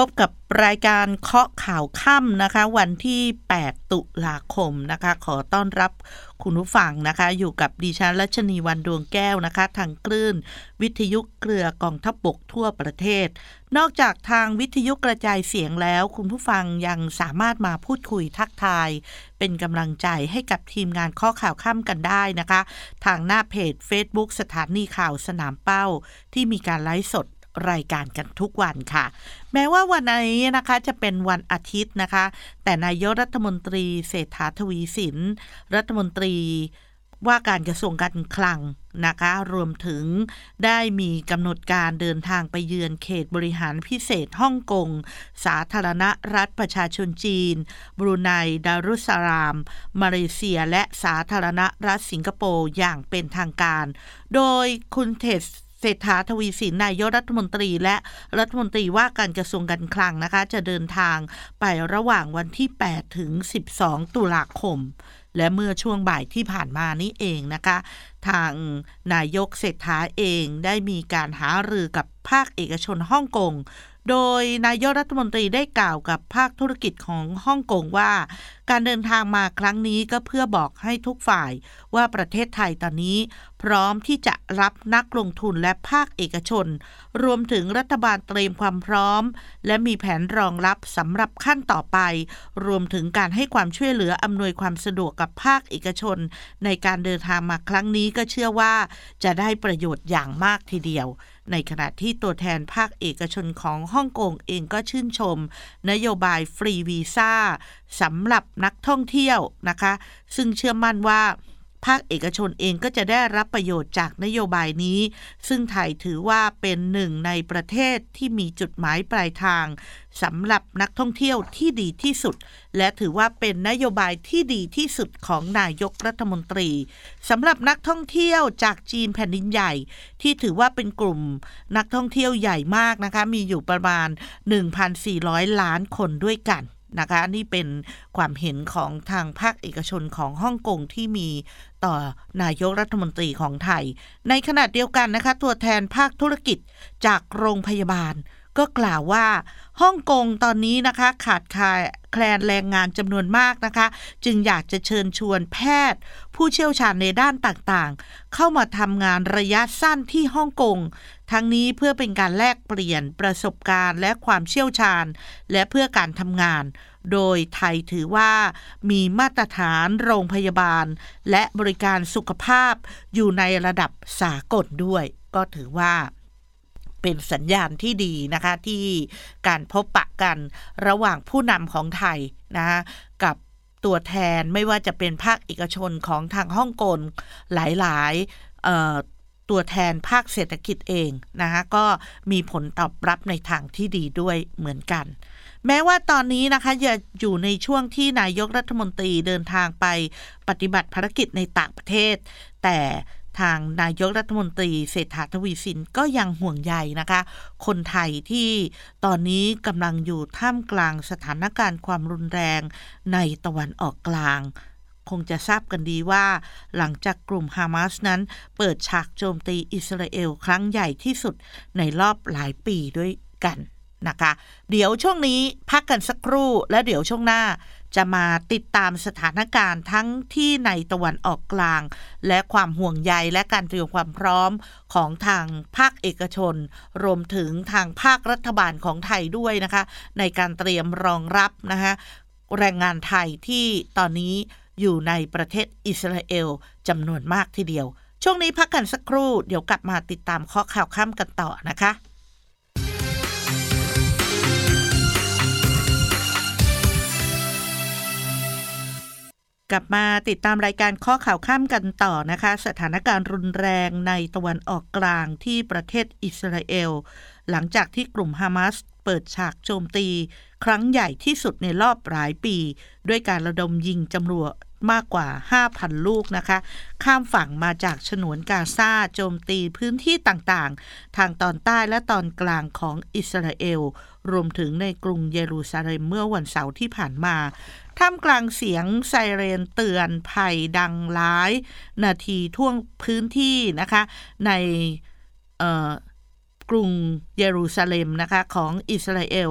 พบกับรายการเคาะข่าวค่ำนะคะ วันที่ 8 ตุลาคมนะคะ ขอต้อนรับคุณผู้ฟังนะคะ อยู่กับดิฉันรัชนีวันดวงแก้วนะคะ ทางคลื่น วิทยุเกลือกองทัพบบกทั่วประเทศ นอกจากทางวิทยุกระจายเสียงแล้ว คุณผู้ฟังยังสามารถมาพูดคุยทักทาย เป็นกำลังใจให้กับทีมงานข้อข่าวค่ำกันได้นะคะ ทางหน้าเพจ Facebook สถานีข่าวสนามเป้า ที่มีการไลฟ์สด รายการกันทุกวันค่ะ แม้ว่าวันนี้นะคะจะเป็นวันอาทิตย์นะคะ แต่นายกรัฐมนตรีเศรษฐาทวีสิน รัฐมนตรีว่าการกระทรวงการคลังนะคะ รวมถึงได้มีกำหนดการเดินทางไปเยือนเขตบริหารพิเศษฮ่องกง สาธารณรัฐประชาชนจีน บรูไน ดารุสลาม มาเลเซีย และสาธารณรัฐสิงคโปร์อย่างเป็นทางการ โดยคุณเทส เศรษฐาทวีสินนายกรัฐมนตรีและรัฐมนตรีว่าการกระทรวงการคลังนะคะ จะเดินทางไประหว่างวันที่ 8 ถึง 12 ตุลาคม และเมื่อช่วงบ่ายที่ผ่านมานี้เองนะคะ ทางนายกเศรษฐาเองได้มีการหารือกับภาคเอกชนฮ่องกงโดยนายกรัฐมนตรีได้กล่าวกับภาคธุรกิจของฮ่องกงว่า การเดินทางมาครั้งนี้ก็เพื่อบอกให้ทุกฝ่ายว่าประเทศไทยตอนนี้ พร้อมที่จะรับนักลงทุนและภาคเอกชน รวมถึงรัฐบาลเตรียมความพร้อม และมีแผนรองรับสำหรับขั้นต่อไป รวมถึงการให้ความช่วยเหลืออำนวยความสะดวกกับภาคเอกชน ในการเดินทางมาครั้งนี้ก็เชื่อว่า จะได้ประโยชน์อย่างมากทีเดียวในขณะที่ตัวแทนภาคเอกชนของฮ่องกงเองก็ชื่นชม นโยบายฟรีวีซ่าสำหรับนักท่องเที่ยวนะคะ ซึ่งเชื่อมั่นว่าภาคเอกชนเองก็จะได้รับประโยชน์จากนโยบายนี้ ซึ่งไทยถือว่าเป็นหนึ่งในประเทศที่มีจุดหมายปลายทางสำหรับนักท่องเที่ยวที่ดีที่สุด และถือว่าเป็นนโยบายที่ดีที่สุดของนายกรัฐมนตรีสำหรับนักท่องเที่ยวจากจีนแผ่นดินใหญ่ ที่ถือว่าเป็นกลุ่มนักท่องเที่ยวใหญ่มากนะคะ มีอยู่ประมาณ 1,400 ล้านคนด้วยกัน นะคะนี่เป็นความเห็นของทางภาคเอกชนของฮ่องกงที่มีต่อนายกรัฐมนตรีของไทย ในขณะเดียวกันนะคะ ตัวแทนภาคธุรกิจจากโรงพยาบาล ก็กล่าวว่าฮ่องกงตอนนี้นะคะขาดคาแคลนแรงงานจำนวนมากนะคะ จึงอยากจะเชิญชวนแพทย์ ผู้เชี่ยวชาญในด้านต่างๆ เข้ามาทำงานระยะสั้นที่ฮ่องกงทั้งนี้เพื่อเป็นการแลกเปลี่ยนประสบการณ์และความเชี่ยวชาญ และเพื่อการทำงาน โดยไทยถือว่ามีมาตรฐานโรงพยาบาล และบริการสุขภาพอยู่ในระดับสากลด้วย ก็ถือว่า เป็นสัญญาณที่ดีนะคะที่การพบปะกันระหว่างผู้นำของไทยนะคะกับตัวแทนไม่ว่าจะเป็นภาคเอกชนของทางฮ่องกงหลายๆตัวแทนภาคเศรษฐกิจเองนะคะก็มีผลตอบรับในทางที่ดีด้วยเหมือนกัน แม้ว่าตอนนี้นะคะจะอยู่ในช่วงที่นายกรัฐมนตรีเดินทางไปปฏิบัติภารกิจในต่างประเทศ แต่ ทางนายกรัฐมนตรีเศรษฐาทวีสินก็ยังห่วงใยนะคะ คนไทยที่ตอนนี้กำลังอยู่ท่ามกลางสถานการณ์ความรุนแรงในตะวันออกกลาง คงจะทราบกันดีว่า หลังจากกลุ่มฮามาสนั้น เปิดฉากโจมตีอิสราเอลครั้งใหญ่ที่สุดในรอบหลายปีด้วยกัน นะคะ เดี๋ยวช่วงนี้พักกันสักครู่ และเดี๋ยวช่วงหน้า จะมาติดตามสถานการณ์ทั้งที่ในตะวันออกกลาง และความห่วงใยและการเตรียมความพร้อมของทางภาคเอกชน รวมถึงทางภาครัฐบาลของไทยด้วยนะคะ ในการเตรียมรองรับนะคะแรงงานไทยที่ตอนนี้อยู่ในประเทศอิสราเอลจำนวนมากทีเดียว ช่วงนี้พักกันสักครู่ เดี๋ยวกลับมาติดตามข้อข่าวข้ามกันต่อนะคะ กลับมาติดตามรายการข้อข่าวข้ามกันต่อนะคะ สถานการณ์รุนแรงในตะวันออกกลางที่ประเทศอิสราเอล หลังจากที่กลุ่มฮามาสเปิดฉากโจมตี ครั้งใหญ่ที่สุดในรอบหลายปี ด้วยการระดมยิงจำรวจมากกว่า 5,000 ลูกนะคะ ข้ามฝั่งมาจากฉนวนกาซาโจมตีพื้นที่ต่างๆ ทางตอนใต้และตอนกลางของอิสราเอล รวมถึงในกรุงเยรูซาเล็มเมื่อวันเสาร์ที่ผ่านมา ท่ามกลางเสียงไซเรนเตือนภัยดังหลาย นาทีท่วงพื้นที่นะคะ ใน กรุงเยรูซาเล็มนะคะของอิสราเอล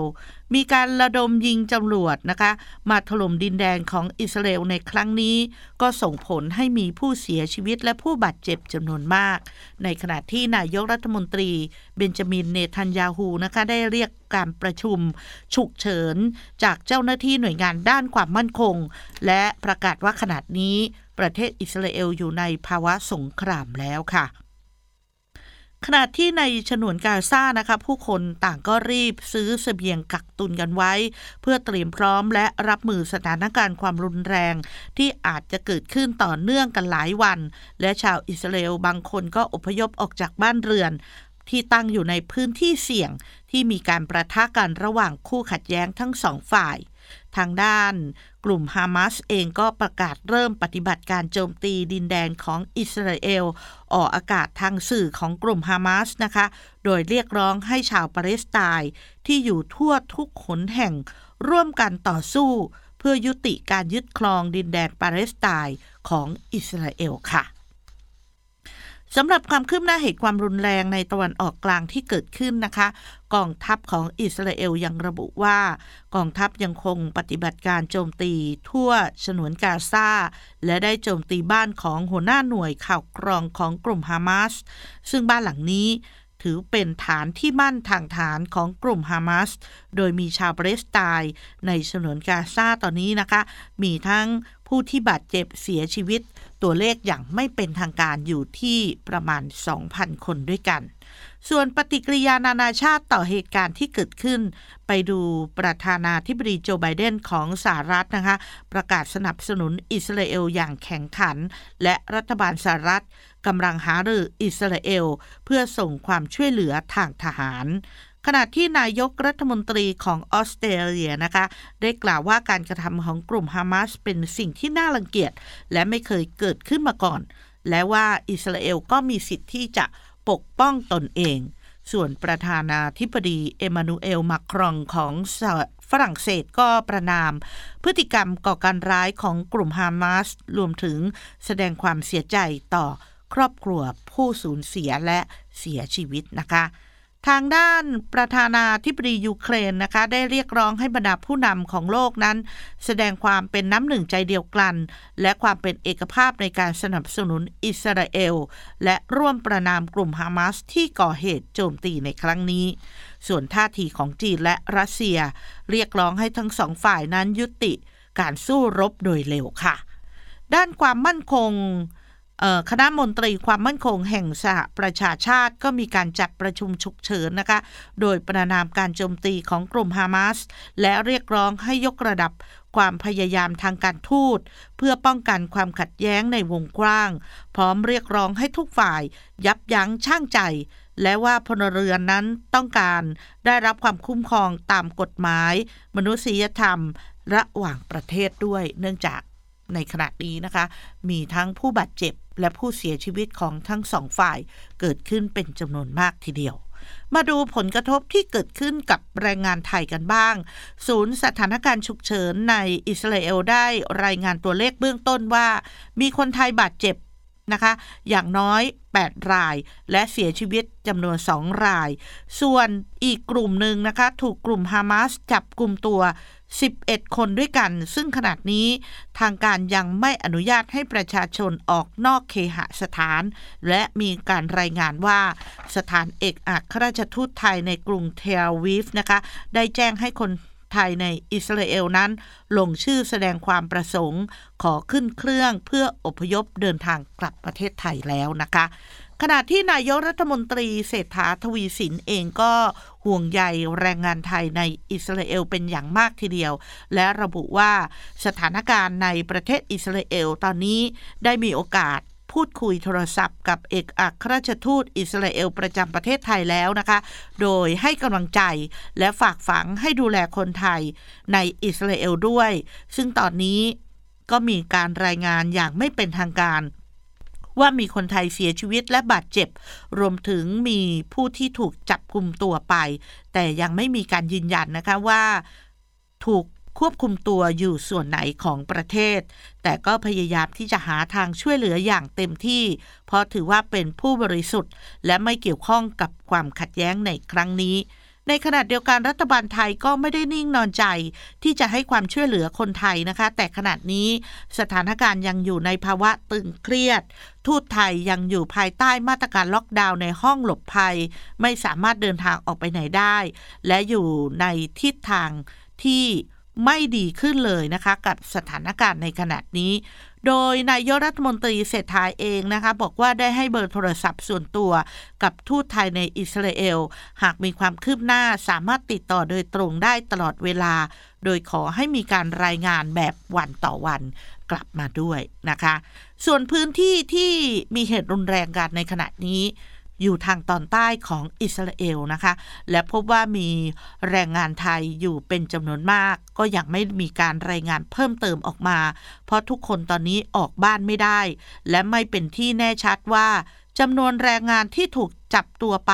มีการระดมยิงจำรวจนะคะ มาถล่มดินแดนของอิสราเอลในครั้งนี้ ก็ส่งผลให้มีผู้เสียชีวิตและผู้บาดเจ็บจำนวนมาก ในขณะที่นายกรัฐมนตรีเบนจามินเนทันยาฮูนะคะได้เรียกการประชุมฉุกเฉิน จากเจ้าหน้าที่หน่วยงานด้านความมั่นคง และประกาศว่าขณะนี้ประเทศอิสราเอลอยู่ในภาวะสงครามแล้วค่ะ ขณะที่ในฉนวนกาซานะคะผู้คนต่างก็รีบซื้อสเสบียงกักตุนกันไว้ เพื่อเตรียมพร้อมและรับมือสถานการณ์ความรุนแรง ที่อาจจะเกิดขึ้นต่อเนื่องกันหลายวัน และชาวอิสราเอลบางคนก็อพยพออกจากบ้านเรือน ที่ตั้งอยู่ในพื้นที่เสี่ยงที่มีการประทะกันระหว่างคู่ขัดแย้งทั้งสองฝ่าย ทางด้าน กลุ่มฮามาสเองก็ประกาศเริ่มปฏิบัติการโจมตีดินแดนของอิสราเอล ออกอากาศทางสื่อของกลุ่มฮามาสนะคะ โดยเรียกร้องให้ชาวปาเลสไตน์ที่อยู่ทั่วทุกขนแห่ง ร่วมกันต่อสู้ เพื่อยุติการยึดครองดินแดนปาเลสไตน์ของอิสราเอลค่ะ สำหรับความคืบหน้าเหตุความรุนแรงในตะวันออกกลางที่เกิดขึ้นนะคะ กองทัพของอิสราเอลยังระบุว่า กองทัพยังคงปฏิบัติการโจมตีทั่วฉนวนกาซาและได้โจมตีบ้านของหัวหน้าหน่วยข่าวกรองของกลุ่มฮามาสซึ่งบ้านหลังนี้ถือเป็นฐานที่มั่นทางฐานของกลุ่มฮามาส โดยมีชาวปาเลสไตน์ในฉนวนกาซาตอนนี้นะคะ มีทั้ง ผู้ที่บาดเจ็บเสียชีวิต ตัวเลขอย่างไม่เป็นทางการอยู่ที่ประมาณ 2,000 คนด้วยกัน ส่วนปฏิกิริยานานาชาติต่อเหตุการณ์ที่เกิดขึ้น ไปดูประธานาธิบดีโจไบเดนของสหรัฐนะคะ ประกาศสนับสนุนอิสราเอลอย่างแข็งขัน และรัฐบาลสหรัฐกำลังหารืออิสราเอล เพื่อส่งความช่วยเหลือทางทหาร ขณะที่นายกรัฐมนตรีของออสเตรเลียนะคะ ได้กล่าวว่าการกระทำของกลุ่มฮามาสเป็นสิ่งที่น่ารังเกียจ และไม่เคยเกิดขึ้นมาก่อน และว่าอิสราเอลก็มีสิทธิ์ที่จะปกป้องตนเอง ส่วนประธานาธิบดีเอมานูเอลมาครองของฝรั่งเศสก็ประนาม พฤติกรรมก่อการร้ายของกลุ่มฮามาสรวมถึงแสดงความเสียใจต่อครอบครัวผู้สูญเสียและเสียชีวิตนะคะ ทางด้านประธานาธิบดียูเครนนะคะ ได้เรียกร้องให้บรรดาผู้นำของโลกนั้น แสดงความเป็นน้ำหนึ่งใจเดียวกัน และความเป็นเอกภาพในการสนับสนุนอิสราเอล และร่วมประนามกลุ่มฮามาสที่ก่อเหตุโจมตีในครั้งนี้ ส่วนท่าทีของจีนและรัสเซีย เรียกร้องให้ทั้งสองฝ่ายนั้นยุติการสู้รบโดยเร็วค่ะ ด้านความมั่นคง คณะมนตรีความมั่นคงแห่งสหประชาชาติก็มีการจัดประชุมฉุกเฉินนะคะ โดยประนามการโจมตีของกลุ่มฮามาส และเรียกร้องให้ยกระดับความพยายามทางการทูต เพื่อป้องกันความขัดแย้งในวงกว้าง พร้อมเรียกร้องให้ทุกฝ่าย ยับยั้งชั่งใจ และว่าพลเรือนนั้นต้องการได้รับความคุ้มครองตามกฎหมาย มนุษยธรรม ระหว่างประเทศด้วย เนื่องจากในขณะนี้นะคะ มีทั้งผู้บาดเจ็บ และผู้เสียชีวิตของทั้งสองฝ่ายเกิดขึ้นเป็นจำนวนมากทีเดียว มาดูผลกระทบที่เกิดขึ้นกับแรงงานไทยกันบ้าง ศูนย์สถานการณ์ฉุกเฉินในอิสราเอลได้รายงานตัวเลขเบื้องต้นว่า มีคนไทยบาดเจ็บนะคะ อย่างน้อย 8 ราย และเสียชีวิตจำนวน 2 ราย ส่วนอีกกลุ่มหนึ่งนะคะ ถูกกลุ่มฮามาสจับกลุ่มตัว 11 คนด้วยกัน ซึ่งขนาดนี้ทางการยังไม่อนุญาตให้ประชาชนออกนอกเคหสถาน และมีการรายงานว่าสถานเอกอัครราชทูตไทยในกรุงเทลวีฟนะคะ ได้แจ้งให้คนไทยในอิสราเอลนั้น ลงชื่อแสดงความประสงค์ ขอขึ้นเครื่องเพื่ออพยพเดินทางกลับประเทศไทยแล้วนะคะ ขณะที่นายกรัฐมนตรีเศรษฐาทวีสินเองก็ห่วงใยแรงงานไทยในอิสราเอลเป็นอย่างมากทีเดียว และระบุว่าสถานการณ์ในประเทศอิสราเอลตอนนี้ได้มีโอกาสพูดคุยโทรศัพท์กับเอกอัครราชทูตอิสราเอลประจำประเทศไทยแล้วนะคะ โดยให้กำลังใจและฝากฝังให้ดูแลคนไทยในอิสราเอลด้วย ซึ่งตอนนี้ก็มีการรายงานอย่างไม่เป็นทางการ ว่ามีคนไทยเสียชีวิตและบาดเจ็บ รวมถึงมีผู้ที่ถูกจับกลุ่มตัวไป แต่ยังไม่มีการยืนยันนะคะว่า ถูกควบคุมตัวอยู่ส่วนไหนของประเทศ แต่ก็พยายามที่จะหาทางช่วยเหลืออย่างเต็มที่ เพราะถือว่าเป็นผู้บริสุทธิ์ และไม่เกี่ยวข้องกับความขัดแย้งในครั้งนี้ ในขณะเดียวกันรัฐบาลไทยก็ไม่ได้นิ่งนอนใจ ที่จะให้ความช่วยเหลือคนไทยนะคะ แต่ขณะนี้สถานการณ์ยังอยู่ในภาวะตึงเครียด ทูตไทยยังอยู่ภายใต้มาตรการล็อกดาวน์ในห้องหลบภัย ไม่สามารถเดินทางออกไปไหนได้ และอยู่ในทิศทางที่ไม่ดีขึ้นเลยนะคะ กับสถานการณ์ในขณะนี้ โดยนายกรัฐมนตรีเศรษฐาเองนะคะบอกว่าได้ให้เบอร์โทรศัพท์ส่วนตัวกับทูตไทยในอิสราเอล หากมีความคืบหน้าสามารถติดต่อโดยตรงได้ตลอดเวลา โดยขอให้มีการรายงานแบบวันต่อวันกลับมาด้วยนะคะ ส่วนพื้นที่ที่มีเหตุรุนแรงกันในขณะนี้ อยู่ทางตอนใต้ของอิสราเอลนะคะ และพบว่ามีแรงงานไทยอยู่เป็นจำนวนมาก ก็ยังไม่มีการรายงานเพิ่มเติมออกมา เพราะทุกคนตอนนี้ออกบ้านไม่ได้ และไม่เป็นที่แน่ชัดว่าจำนวนแรงงานที่ถูกจับตัวไป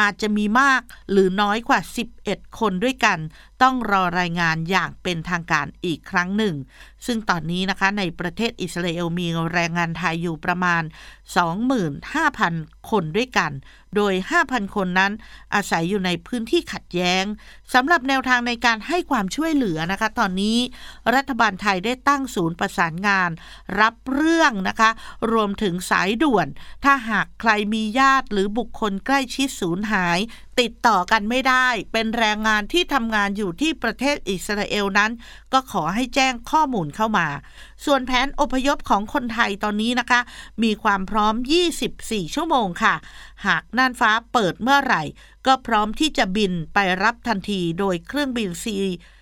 อาจจะมีมากหรือน้อยกว่า 11 คนด้วยกัน ต้องรอรายงานอย่างเป็นทางการอีกครั้งหนึ่ง ซึ่งตอนนี้นะคะในประเทศอิสราเอลมีแรงงานไทยอยู่ประมาณ 25,000 คนด้วยกัน โดย 5,000 คนนั้นอาศัยอยู่ในพื้นที่ขัดแย้งสำหรับแนวทางในการให้ความช่วยเหลือนะคะ ตอนนี้รัฐบาลไทยได้ตั้งศูนย์ประสานงาน รับเรื่องนะคะ รวมถึงสายด่วน ถ้าหากใครมีญาติหรือบุคคลใกล้ชิดสูญหาย ติดต่อกันไม่ได้ เป็นแรงงานที่ทำงานอยู่ที่ประเทศอิสราเอลนั้น ก็ขอให้แจ้งข้อมูลเข้ามา ส่วนแผนอพยพของคนไทยตอนนี้นะคะ มีความพร้อม 24 ชั่วโมงค่ะ หากน่านฟ้าเปิดเมื่อไหร่ ก็พร้อมที่จะบินไปรับทันทีโดยเครื่องบินซี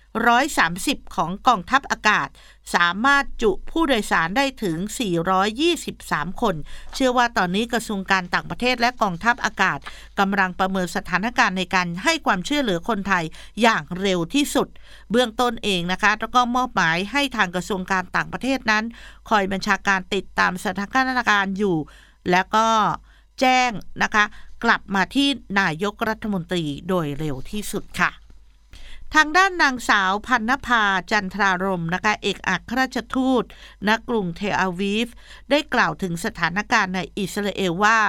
130 ของกองทัพอากาศ สามารถจุผู้โดยสารได้ถึง 423 คน เชื่อว่าตอนนี้กระทรวงการต่างประเทศและกองทัพอากาศกำลังประเมินสถานการณ์ในการให้ความช่วยเหลือคนไทยอย่างเร็วที่สุด เบื้องต้นเองนะคะ แล้วก็มอบหมายให้ทางกระทรวงการต่างประเทศนั้น คอยบัญชาการติดตามสถานการณ์อยู่ แล้วก็แจ้งนะคะ กลับมาที่นายกรัฐมนตรีโดยเร็วที่สุดค่ะ ทางด้านนางสาวพันนภาจันทรารมนะคะเอกอัครราชทูตณกรุงเทอาวีฟ ได้กล่าวถึงสถานการณ์ในอิสราเอลว่า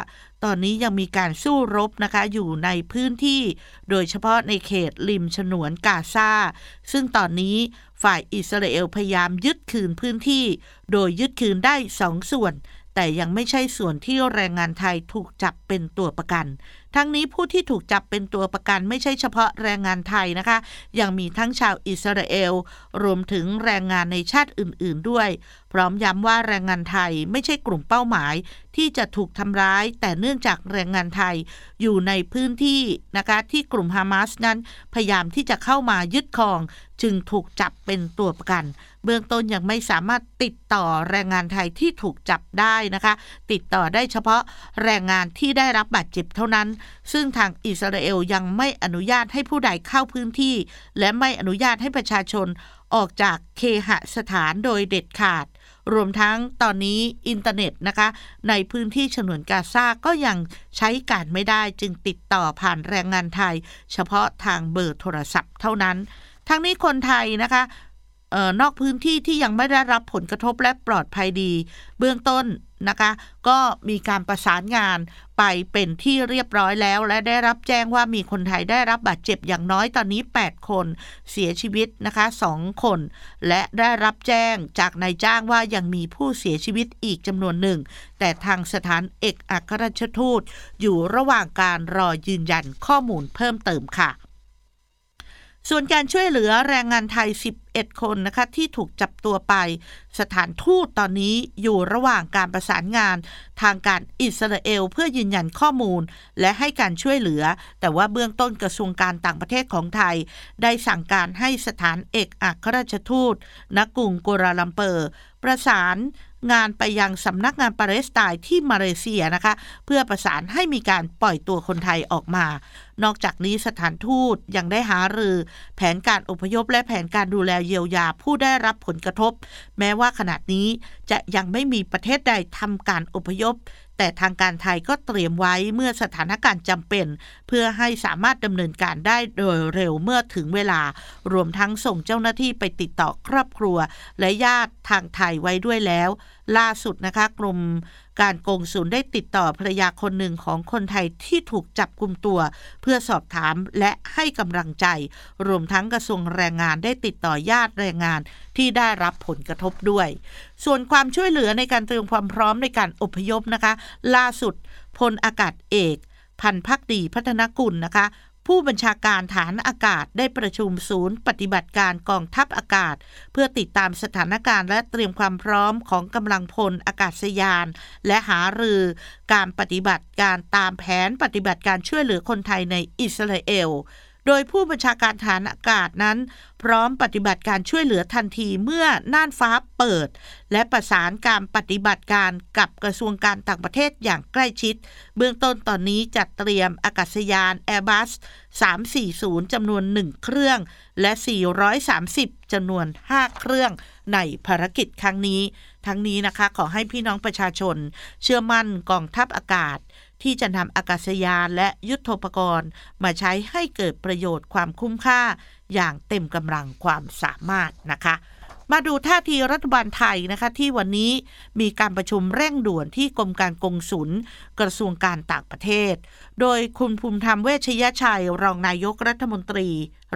ตอนนี้ยังมีการสู้รบนะคะอยู่ในพื้นที่ โดยเฉพาะในเขตริมฉนวนกาซาซึ่งตอนนี้ฝ่ายอิสราเอลพยายามยึดคืนพื้นที่ โดยยึดคืนได้สองส่วนแต่ยังไม่ใช่ส่วนที่แรงงานไทยถูกจับเป็นตัวประกัน ทั้งนี้ผู้ที่ถูกจับเป็นตัวประกันไม่ใช่เฉพาะแรงงานไทยนะคะ ยังมีทั้งชาวอิสราเอล รวมถึงแรงงานในชาติอื่น ๆ ด้วย พร้อมย้ำว่าแรงงานไทยไม่ใช่กลุ่มเป้าหมาย ที่จะถูกทำร้าย แต่เนื่องจากแรงงานไทยอยู่ในพื้นที่นะคะที่กลุ่มฮามาสนั้น พยายามที่จะเข้ามายึดครอง จึงถูกจับเป็นตัวประกัน เบื้องต้นยังไม่สามารถติดต่อแรงงานไทยที่ถูกจับได้นะคะ ติดต่อได้เฉพาะแรงงานที่ได้รับบาดเจ็บเท่านั้นซึ่งทางอิสราเอลยังไม่อนุญาตให้ผู้ใดเข้าพื้นที่ และไม่อนุญาตให้ประชาชนออกจากเคหสถานโดยเด็ดขาด รวมทั้งตอนนี้อินเทอร์เน็ตนะคะ ในพื้นที่ฉนวนกาซาก็ยังใช้การไม่ได้จึงติดต่อผ่านแรงงานไทย เฉพาะทางเบอร์โทรศัพท์เท่านั้น ทั้งนี้คนไทยนะคะออนอกพื้นที่ที่ยังไม่ได้รับผลกระทบและปลอดภัยดี เบื้องต้น นะคะ ก็มีการประสานงานไปเป็นที่เรียบร้อยแล้ว และได้รับแจ้งว่ามีคนไทยได้รับบาดเจ็บอย่างน้อยตอนนี้ 8 คนเสียชีวิตนะคะ 2 คน และได้รับแจ้งจากนายจ้างว่ายังมีผู้เสียชีวิตอีกจำนวนหนึ่ง แต่ทางสถานเอกอัครราชทูต อยู่ระหว่างการรอยืนยันข้อมูลเพิ่มเติมค่ะส่วนการช่วยเหลือแรงงานไทย 11 คนนะคะที่ถูกจับตัวไป สถานทูตตอนนี้อยู่ระหว่างการประสานงาน ทางการอิสราเอลเพื่อยืนยันข้อมูล และให้การช่วยเหลือ แต่ว่าเบื้องต้นกระทรวงการต่างประเทศของไทย ได้สั่งการให้สถานเอกอัครราชทูตณกรุงกัวลาลัมเปอร์ ประสานงานไปยังสำนักงานปาเลสไตน์ที่มาเลเซียนะคะ เพื่อประสานให้มีการปล่อยตัวคนไทยออกมา นอกจากนี้สถานทูตยังได้หารือ แผนการอพยพและแผนการดูแลเยียวยาผู้ได้รับผลกระทบ แม้ว่าขณะนี้จะยังไม่มีประเทศใดทำการอพยพ แต่ทางการไทยก็เตรียมไว้เมื่อสถานการณ์จำเป็น เพื่อให้สามารถดำเนินการได้โดยเร็วเมื่อถึงเวลา รวมทั้งส่งเจ้าหน้าที่ไปติดต่อครอบครัว และญาติทางไทยไว้ด้วยแล้วล่าสุดนะคะกรมการกงสุลได้ติดต่อภรรยาคนหนึ่งของคนไทยที่ถูกจับกลุ่มตัว เพื่อสอบถามและให้กำลังใจ รวมทั้งกระทรวงแรงงานได้ติดต่อญาติแรงงานที่ได้รับผลกระทบด้วย ส่วนความช่วยเหลือในการเตรียมความพร้อมในการอพยพนะคะ ล่าสุดพลอากาศเอกพันพักดีพัฒนกุลนะคะ ผู้บัญชาการฐานอากาศได้ประชุมศูนย์ ปฏิบัติการกองทัพอากาศ เพื่อติดตามสถานการณ์และเตรียมความพร้อมของกำลังพลอากาศยาน และหารือการปฏิบัติการตามแผนปฏิบัติการช่วยเหลือคนไทยในอิสราเอล โดยผู้บัญชาการฐานอากาศนั้น พร้อมปฏิบัติการช่วยเหลือทันทีเมื่อน่านฟ้าเปิด และประสานการปฏิบัติการกับกระทรวงการต่างประเทศอย่างใกล้ชิด เบื้องต้นตอนนี้จัดเตรียมอากาศยาน Airbus 340 จำนวน 1 เครื่อง และ 430 จำนวน 5 เครื่องในภารกิจครั้งนี้ ทั้งนี้นะคะขอให้พี่น้องประชาชน เชื่อมั่นกองทัพอากาศ ที่จะนำอากาศยานและยุทธปกรณ์ มาใช้ให้เกิดประโยชน์ความคุ้มค่า อย่างเต็มกำลังความสามารถนะคะ มาดูท่าทีรัฐบาลไทยนะคะที่วันนี้มีการประชุมเร่งด่วนที่กรมการกงสุลกระทรวงการต่างประเทศ โดยคุณภูมิธรรมเวชยชัย รองนายกรัฐมนตรี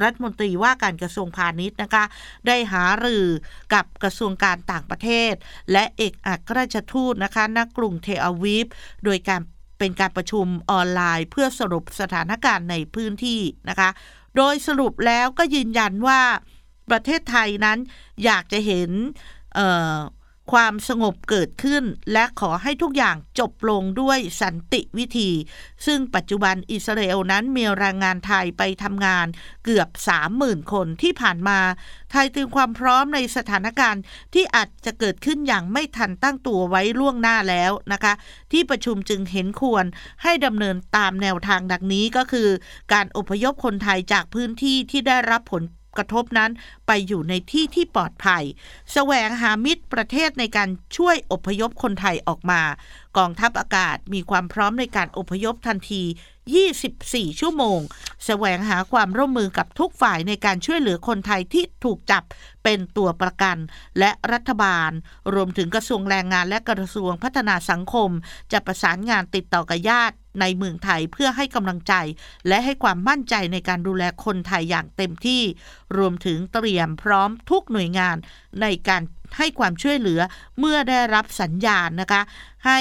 รัฐมนตรีว่าการกระทรวงพาณิชย์นะคะ ได้หารือกับกระทรวงการต่างประเทศ และเอกอัครราชทูตนะคะณกรุงเทอาวีฟโดยการ เป็นการประชุมออนไลน์ เพื่อสรุปสถานการณ์ในพื้นที่นะคะ โดยสรุปแล้วก็ยืนยันว่าประเทศไทยนั้นอยากจะเห็น ความสงบเกิดขึ้น และขอให้ทุกอย่างจบลงด้วยสันติวิธี ซึ่งปัจจุบันอิสราเอลนั้นมีแรงงานไทยไปทำงานเกือบ 30,000 คนที่ผ่านมา ไทยเตรียมความพร้อมในสถานการณ์ที่อาจจะเกิดขึ้นอย่างไม่ทันตั้งตัวไว้ล่วงหน้าแล้วนะคะ ที่ประชุมจึงเห็นควรให้ดำเนินตามแนวทางดังนี้ก็คือ การอพยพคนไทยจากพื้นที่ที่ได้รับผล กระทบนั้นไปอยู่ในที่ที่ปลอดภัย แสวงหามิตรประเทศในการช่วยอพยพคนไทยออกมา กองทัพอากาศมีความพร้อมในการอพยพทันที 24 ชั่วโมง แสวงหาความร่วมมือกับทุกฝ่ายในการช่วยเหลือคนไทยที่ถูกจับเป็นตัวประกัน และรัฐบาล รวมถึงกระทรวงแรงงานและกระทรวงพัฒนาสังคม จะประสานงานติดต่อกับญาติ ในเมืองไทยเพื่อให้กำลังใจ และให้ความมั่นใจในการดูแลคนไทยอย่างเต็มที่ รวมถึงเตรียมพร้อมทุกหน่วยงานในการให้ความช่วยเหลือเมื่อได้รับสัญญาณนะคะ ให้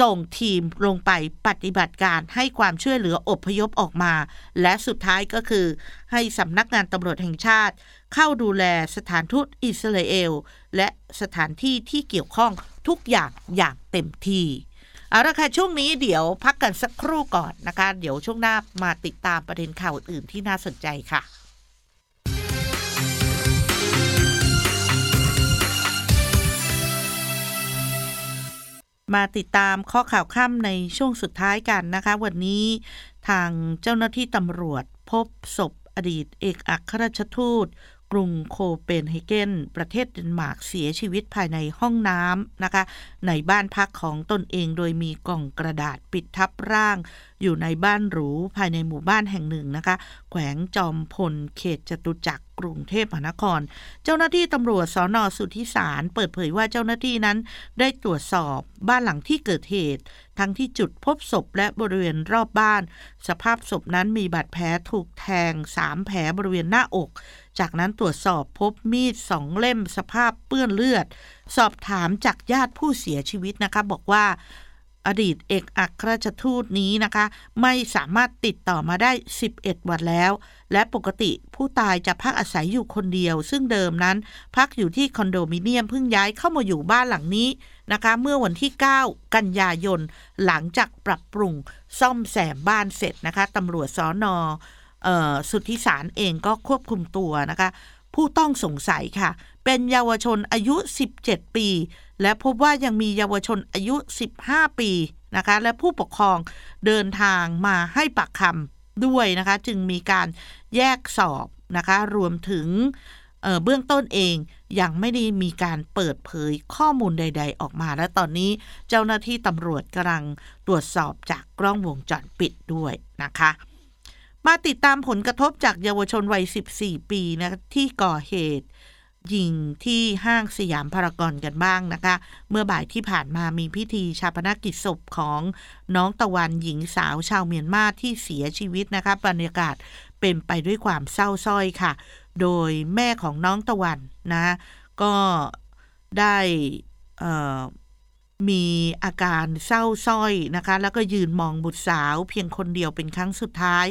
ส่งทีมลงไปปฏิบัติการให้ความช่วยเหลืออพยพออกมา และสุดท้ายก็คือ ให้สำนักงานตำรวจแห่งชาติ เข้าดูแลสถานทูตอิสราเอล และสถานที่ที่เกี่ยวข้องทุกอย่างอย่างเต็มที่ เอาละค่ะช่วงนี้เดี๋ยวพักกันสักครู่ก่อนนะคะ เดี๋ยวช่วงหน้ามาติดตามประเด็นข่าวอื่นที่น่าสนใจค่ะมาติดตามข้อข่าวค่ำในช่วงสุดท้ายกันนะคะ วันนี้ทางเจ้าหน้าที่ตำรวจพบศพอดีตเอกอัครราชทูต กรุงโคเปนเฮเกน ประเทศเดนมาร์กเสียชีวิตภายในห้องน้ำนะคะ ในบ้านพักของตนเองโดยมีกล่องกระดาษปิดทับร่าง อยู่ในบ้านหรูภายในหมู่บ้านแห่งหนึ่งนะคะ แขวงจอมพลเขตจตุจักร กรุงเทพมหานคร เจ้าหน้าที่ตำรวจสอนอสุทธิสาร เปิดเผยว่าเจ้าหน้าที่นั้นได้ตรวจสอบบ้านหลังที่เกิดเหตุ ทั้งที่จุดพบศพและบริเวณรอบบ้าน สภาพศพนั้นมีบาดแผลถูกแทงสามแผลบริเวณหน้าอก จากนั้นตรวจสอบพบมีดสองเล่มสภาพเปื้อนเลือด สอบถามจากญาติผู้เสียชีวิตนะคะบอกว่า อดีตเอกอัครราชทูตนี้นะคะ ไม่สามารถติดต่อมาได้ 11 วันแล้ว และปกติผู้ตายจะพักอาศัยอยู่คนเดียว ซึ่งเดิมนั้น พักอยู่ที่คอนโดมิเนียมเพิ่งย้ายเข้ามาอยู่บ้านหลังนี้นะคะ เมื่อวันที่ 9 กันยายน หลังจากปรับปรุงซ่อมแซมบ้านเสร็จนะคะตำรวจสอนอสุทธิสารเองก็ควบคุมตัวนะคะ ผู้ต้องสงสัยค่ะ เป็นเยาวชนอายุ 17 ปี และพบว่ายังมีเยาวชนอายุ 15 ปีนะคะและผู้ปกครองเดินทางมาให้ปากคำด้วยนะคะ จึงมีการแยกสอบนะคะ รวมถึงเเบื้องต้นเองยังไม่ได้มีการเปิดเผยข้อมูลใด ๆ ออกมา และตอนนี้เจ้าหน้าที่ตำรวจกำลังตรวจสอบจากกล้องวงจรปิดด้วยนะคะ มาติดตามผลกระทบจากเยาวชนวัย 14 ปีนะที่ก่อเหตุ ยิงที่ห้างสยามพารากอนกันบ้างนะคะ เมื่อบ่ายที่ผ่านมามีพิธีชาปนกิจศพของน้องตะวันหญิงสาวชาวเมียนมาที่เสียชีวิตนะคะบรรยากาศเป็นไปด้วยความเศร้าส้อยค่ะ โดยแม่ของน้องตะวันนะ ก็ได้มีอาการเศร้าส้อยนะคะ แล้วก็ยืนมองบุตรสาวเพียงคนเดียวเป็นครั้งสุดท้าย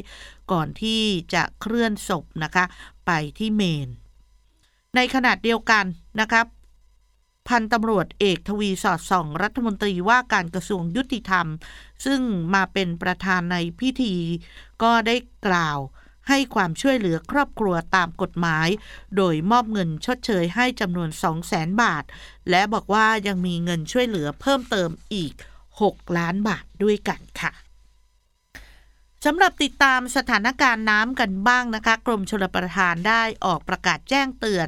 ก่อนที่จะเคลื่อนศพนะคะ ไปที่เมน ในขณะเดียวกันนะครับ พันตำรวจเอกทวีสอดส่อง รัฐมนตรีว่าการกระทรวงยุติธรรม ซึ่งมาเป็นประธานในพิธี ก็ได้กล่าวให้ความช่วยเหลือครอบครัวตามกฎหมาย โดยมอบเงินชดเชยให้จำนวน 2 0 0แสนบาท และบอกว่ายังมีเงินช่วยเหลือเพิ่มเติมอีก 6 ล้านบาทด้วยกันค่ะ สำหรับติดตามสถานการณ์น้ำกันบ้างนะคะ กรมชลประทานได้ออกประกาศแจ้งเตือน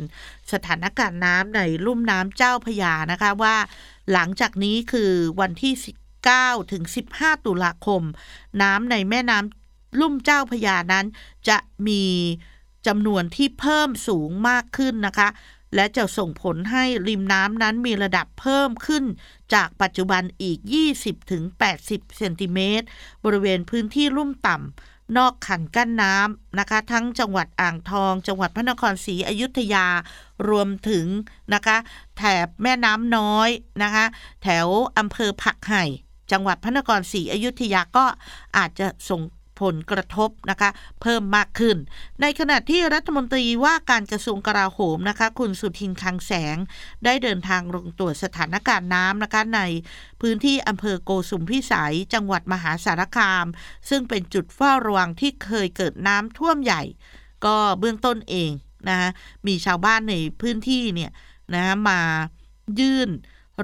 สถานการณ์น้ำในลุ่มน้ำเจ้าพยานะคะว่า หลังจากนี้คือวันที่19ถึง 15 ตุลาคม น้ำในแม่น้ำลุ่มเจ้าพยานั้น จะมีจำนวนที่เพิ่มสูงมากขึ้นนะคะ และจะส่งผลให้ริมน้ำนั้นมีระดับเพิ่มขึ้น จากปัจจุบันอีก 20-80 เซนติเมตร บริเวณพื้นที่ลุ่มต่ำ นอกขันกั้นน้ำนะคะ ทั้งจังหวัดอ่างทอง จังหวัดพระนครศรีอยุธยา รวมถึงนะคะ แถบแม่น้ำน้อยนะคะ แถวอำเภอผักไห่ จังหวัดพระนครศรีอยุธยาก็อาจจะส่ง ผลกระทบนะคะ เพิ่มมากขึ้น ในขณะที่รัฐมนตรีว่าการกระทรวงกลาโหมนะคะ คุณสุทินคังแสง ได้เดินทางลงตรวจสถานการณ์น้ำนะคะในพื้นที่อำเภอโกสุมพิสัย จังหวัดมหาสารคาม ซึ่งเป็นจุดเฝ้าระวังที่เคยเกิดน้ำท่วมใหญ่ ก็เบื้องต้นเองนะะมีชาวบ้านในพื้นที่เนี่ยนะมายื่น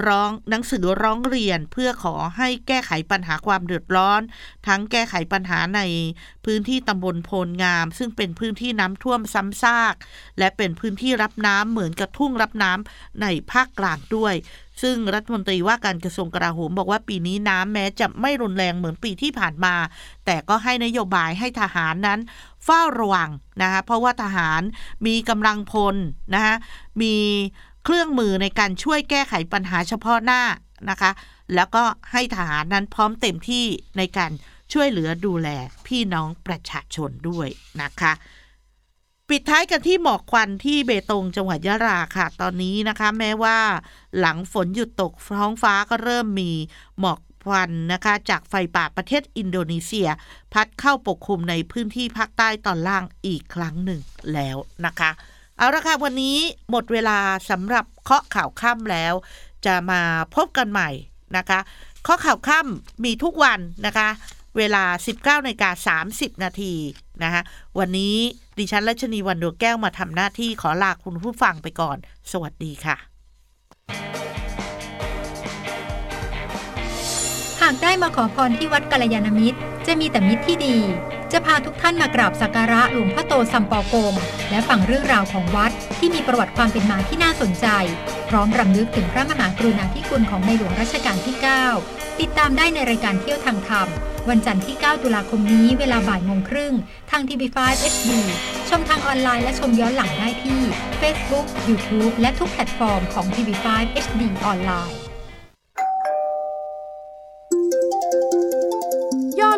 ร้องหนังสือร้องเรียนเพื่อขอให้แก้ไขปัญหาความเดือดร้อน ทั้งแก้ไขปัญหาในพื้นที่ตำบลโพลงาม ซึ่งเป็นพื้นที่น้ำท่วมซ้ำซาก และเป็นพื้นที่รับน้ำเหมือนกับทุ่งรับน้ำในภาคกลางด้วย ซึ่งรัฐมนตรีว่าการกระทรวงกลาโหมบอกว่าปีนี้น้ำแม้จะไม่รุนแรงเหมือนปีที่ผ่านมา แต่ก็ให้นโยบายให้ทหารนั้นเฝ้าระวังนะคะเพราะว่าทหารมีกำลังพลนะคะมี เครื่องมือในการช่วยแก้ไขปัญหาเฉพาะหน้านะคะ แล้วก็ให้ทหารนั้นพร้อมเต็มที่ในการช่วยเหลือดูแลพี่น้องประชาชนด้วยนะคะ ปิดท้ายกันที่หมอกควันที่เบตงจังหวัดยะลาค่ะ ตอนนี้นะคะ แม้ว่าหลังฝนหยุดตกท้องฟ้าก็เริ่มมีหมอกควันนะคะ จากไฟป่าประเทศอินโดนีเซีย พัดเข้าปกคลุมในพื้นที่ภาคใต้ตอนล่างอีกครั้งหนึ่งแล้วนะคะ เอาละค่ะ วันนี้หมดเวลาสำหรับเคาะข่าวค่ำแล้ว จะมาพบกันใหม่นะคะเคาะข่าวค่ำมีทุกวันนะคะ เวลา 19นาฬิกา30 นาทีนะคะวันนี้ดิฉันรัชนีวันดวงแก้วมาทำหน้าที่ขอลาคุณผู้ฟังไปก่อน สวัสดีค่ะ หากได้มาขอพรที่วัดกัลยาณมิตร จะมีแต่มิตรที่ดี จะพาทุกท่านมากราบสักการะหลวงพ่อโตสัมปอกง และฟังเรื่องราวของวัดที่มีประวัติความเป็นมาที่น่าสนใจ พร้อมรำลึกถึงพระมหากรุณาธิคุณของในหลวงรัชกาลที่ 9 ติดตามได้ในรายการเที่ยวทางธรรม วันจันทร์ที่ 9 ตุลาคมนี้เวลาบ่ายโมงครึ่ง ทางทีวี5 HD ชมทางออนไลน์และชมย้อนหลังได้ที่ Facebook YouTube และทุกแพลตฟอร์มของทีวี5 HD ออนไลน์